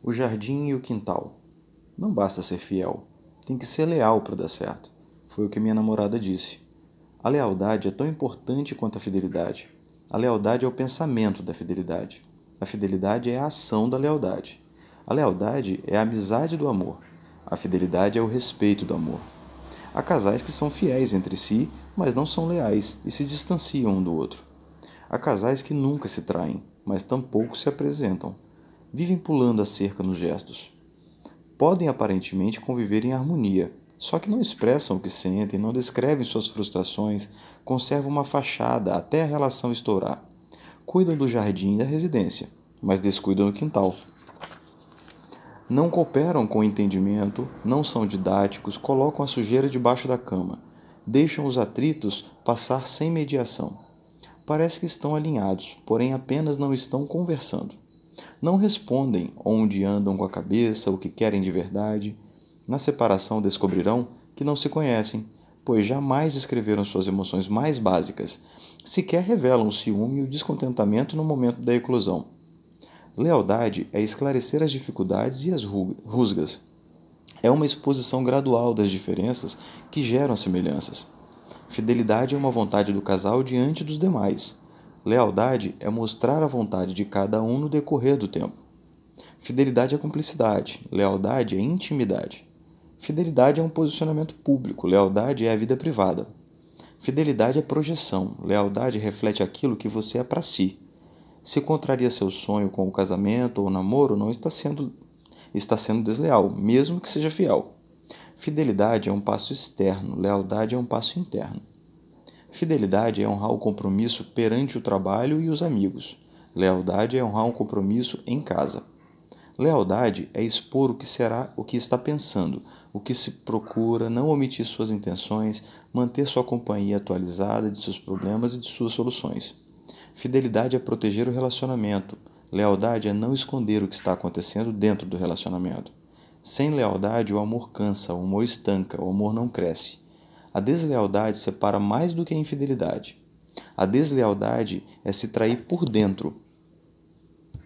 O jardim e o quintal. Não basta ser fiel, tem que ser leal para dar certo. Foi o que minha namorada disse. A lealdade é tão importante quanto a fidelidade. A lealdade é o pensamento da fidelidade. A fidelidade é a ação da lealdade. A lealdade é a amizade do amor. A fidelidade é o respeito do amor. Há casais que são fiéis entre si, mas não são leais e se distanciam um do outro. Há casais que nunca se traem, mas tampouco se apresentam. Vivem pulando a cerca nos gestos. Podem aparentemente conviver em harmonia, só que não expressam o que sentem, não descrevem suas frustrações, conservam uma fachada até a relação estourar. Cuidam do jardim e da residência, mas descuidam do quintal. Não cooperam com o entendimento, não são didáticos, colocam a sujeira debaixo da cama, deixam os atritos passar sem mediação. Parece que estão alinhados, porém apenas não estão conversando. Não respondem onde andam com a cabeça, o que querem de verdade na separação descobrirão que não se conhecem, pois jamais escreveram suas emoções mais básicas, sequer revelam o ciúme e o descontentamento no momento da eclosão. Lealdade é esclarecer as dificuldades e as rusgas. É uma exposição gradual das diferenças que geram as semelhanças. Fidelidade é uma vontade do casal diante dos demais. Lealdade é mostrar a vontade de cada um no decorrer do tempo. Fidelidade é cumplicidade, lealdade é intimidade. Fidelidade é um posicionamento público, lealdade é a vida privada. Fidelidade é projeção, lealdade reflete aquilo que você é para si. Se contraria seu sonho com o casamento ou o namoro, não está sendo está sendo desleal, mesmo que seja fiel. Fidelidade é um passo externo, lealdade é um passo interno. Fidelidade é honrar o compromisso perante o trabalho e os amigos. Lealdade é honrar um compromisso em casa. Lealdade é expor o que será, o que está pensando, o que se procura, não omitir suas intenções, manter sua companhia atualizada de seus problemas e de suas soluções. Fidelidade é proteger o relacionamento. Lealdade é não esconder o que está acontecendo dentro do relacionamento. Sem lealdade, o amor cansa, o amor estanca, o amor não cresce. A deslealdade separa mais do que a infidelidade. A deslealdade é se trair por dentro,